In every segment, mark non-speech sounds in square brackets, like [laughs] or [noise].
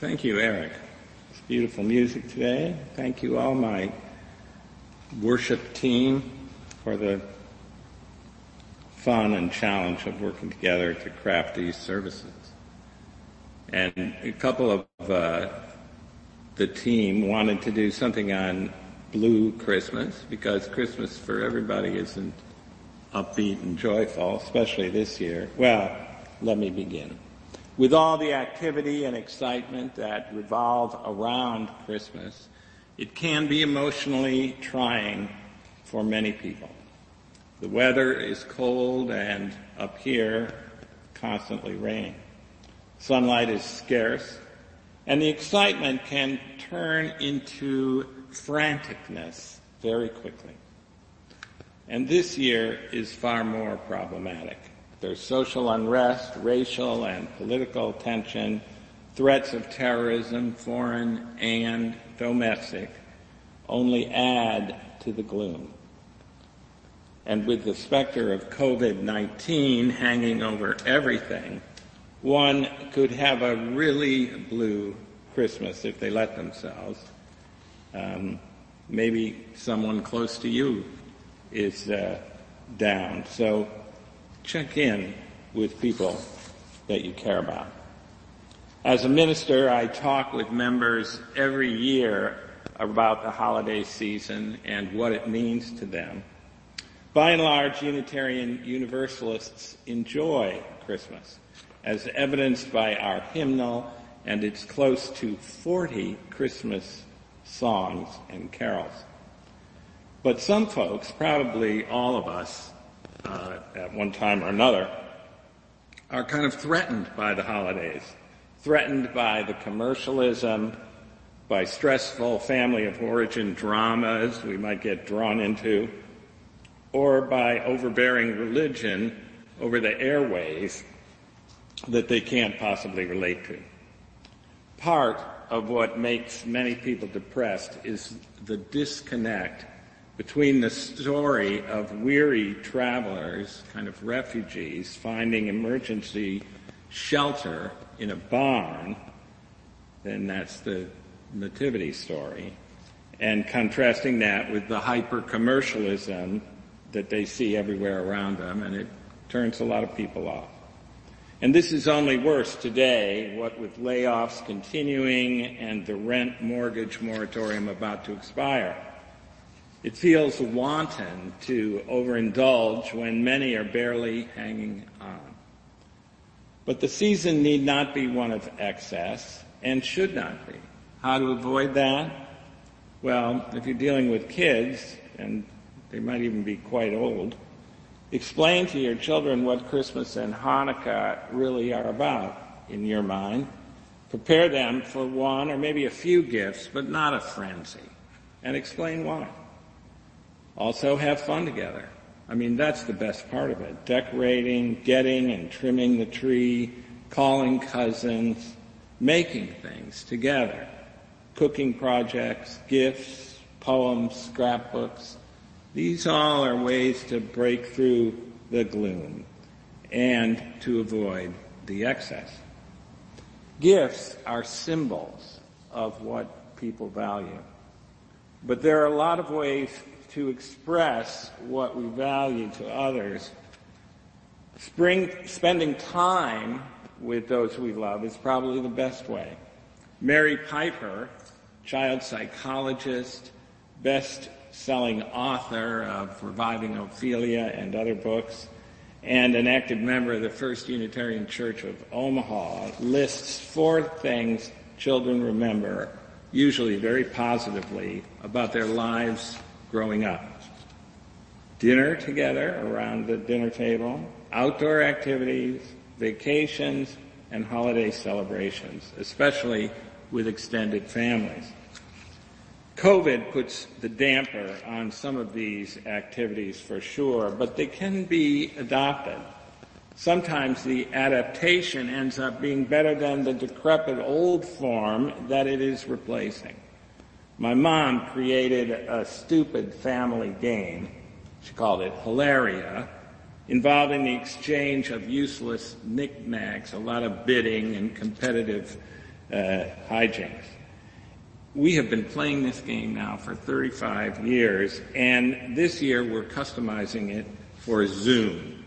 Thank you, Eric. It's beautiful music today. Thank you all, my worship team, for the fun and challenge of working together to craft these services. And a couple of uh, the team wanted to do something on Blue Christmas because Christmas for everybody isn't upbeat and joyful, especially this year. Well, let me begin. With all the activity and excitement that revolve around Christmas, it can be emotionally trying for many people. The weather is cold and up here, constantly raining. Sunlight is scarce, and the excitement can turn into franticness very quickly. And this year is far more problematic. There's social unrest, racial and political tension, threats of terrorism, foreign and domestic, only add to the gloom. And with the specter of COVID-19 hanging over everything, one could have a really blue Christmas if they let themselves. Um, maybe someone close to you is uh, down. So check in with people that you care about. As a minister, I talk with members every year about the holiday season and what it means to them. By and large, Unitarian Universalists enjoy Christmas, as evidenced by our hymnal and its close to 40 Christmas songs and carols. But some folks, probably all of us, uh, at one time or another, are kind of threatened by the holidays, threatened by the commercialism, by stressful family of origin dramas we might get drawn into, or by overbearing religion over the airways that they can't possibly relate to. Part of what makes many people depressed is the disconnect between the story of weary travelers, kind of refugees, finding emergency shelter in a barn, then that's the nativity story, and contrasting that with the hyper commercialism that they see everywhere around them, and it turns a lot of people off. And this is only worse today, what with layoffs continuing and the rent mortgage moratorium about to expire. It feels wanton to overindulge when many are barely hanging on. But the season need not be one of excess and should not be. How to avoid that? Well, if you're dealing with kids, and they might even be quite old, explain to your children what Christmas and Hanukkah really are about in your mind. Prepare them for one or maybe a few gifts, but not a frenzy. And explain why. Also have fun together. I mean, that's the best part of it. Decorating, getting and trimming the tree, calling cousins, making things together. Cooking projects, gifts, poems, scrapbooks. These all are ways to break through the gloom and to avoid the excess. Gifts are symbols of what people value. But there are a lot of ways to express what we value to others. Spring, spending time with those we love is probably the best way. Mary Pipher, child psychologist, best selling author of Reviving Ophelia and other books, and an active member of the First Unitarian Church of Omaha, lists four things children remember, usually very positively, about their lives growing up. Dinner together around the dinner table, outdoor activities, vacations, and holiday celebrations, especially with extended families. COVID puts the damper on some of these activities for sure, but they can be adopted. Sometimes the adaptation ends up being better than the decrepit old form that it is replacing. My mom created a stupid family game. She called it Hilaria, involving the exchange of useless knickknacks, a lot of bidding and competitive uh, hijinks. We have been playing this game now for 35 years, and this year we're customizing it for Zoom.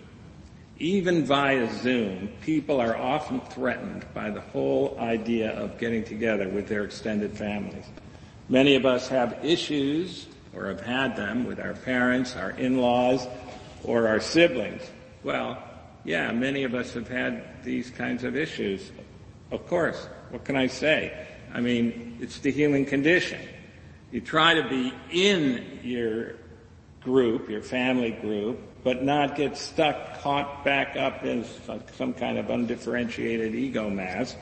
Even via Zoom, people are often threatened by the whole idea of getting together with their extended families. Many of us have issues, or have had them, with our parents, our in-laws, or our siblings. Well, yeah, many of us have had these kinds of issues. Of course. What can I say? I mean, it's the human condition. You try to be in your group, your family group, but not get stuck, caught back up in some kind of undifferentiated ego mass.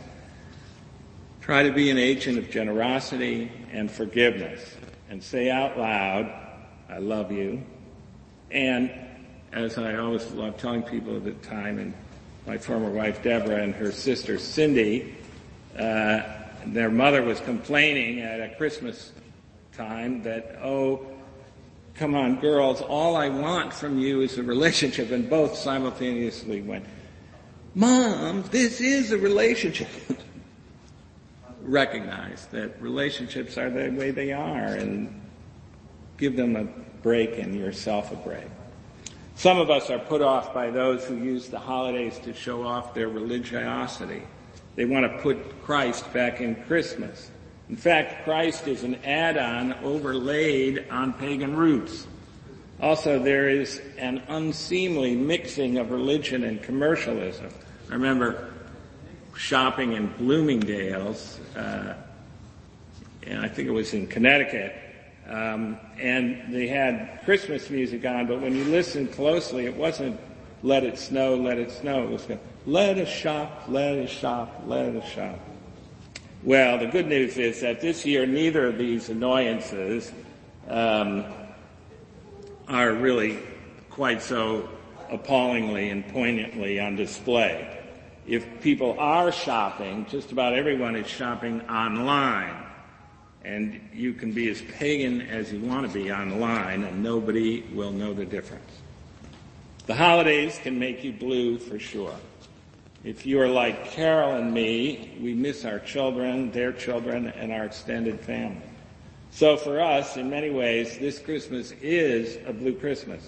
Try to be an agent of generosity and forgiveness and say out loud, I love you. And as I always love telling people at the time, and my former wife Deborah and her sister Cindy, uh, their mother was complaining at a Christmas time that, oh, come on, girls, all I want from you is a relationship. And both simultaneously went, Mom, this is a relationship. [laughs] Recognize that relationships are the way they are and give them a break and yourself a break. Some of us are put off by those who use the holidays to show off their religiosity. They want to put Christ back in Christmas. In fact, Christ is an add-on overlaid on pagan roots. Also, there is an unseemly mixing of religion and commercialism. Remember shopping in Bloomingdale's, uh, and I think it was in Connecticut, um, and they had Christmas music on, but when you listened closely, it wasn't "Let It Snow, Let It Snow." It was let us shop, let us shop, let us shop. Well, the good news is that this year neither of these annoyances um, are really quite so appallingly and poignantly on display. If people are shopping, just about everyone is shopping online. And you can be as pagan as you want to be online and nobody will know the difference. The holidays can make you blue for sure. If you are like Carol and me, we miss our children, their children, and our extended family. So for us, in many ways, this Christmas is a blue Christmas.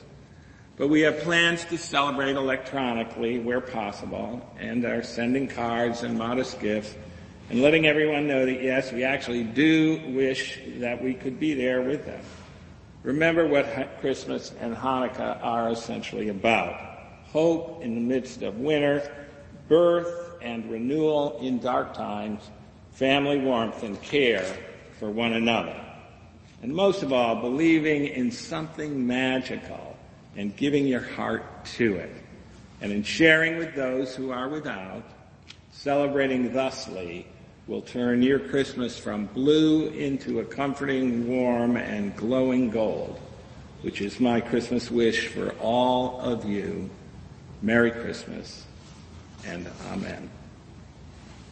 But we have plans to celebrate electronically where possible and are sending cards and modest gifts and letting everyone know that yes, we actually do wish that we could be there with them. Remember what Christmas and Hanukkah are essentially about. Hope in the midst of winter, birth and renewal in dark times, family warmth and care for one another. And most of all, believing in something magical and giving your heart to it. And in sharing with those who are without, celebrating thusly will turn your Christmas from blue into a comforting, warm, and glowing gold, which is my Christmas wish for all of you. Merry Christmas and Amen.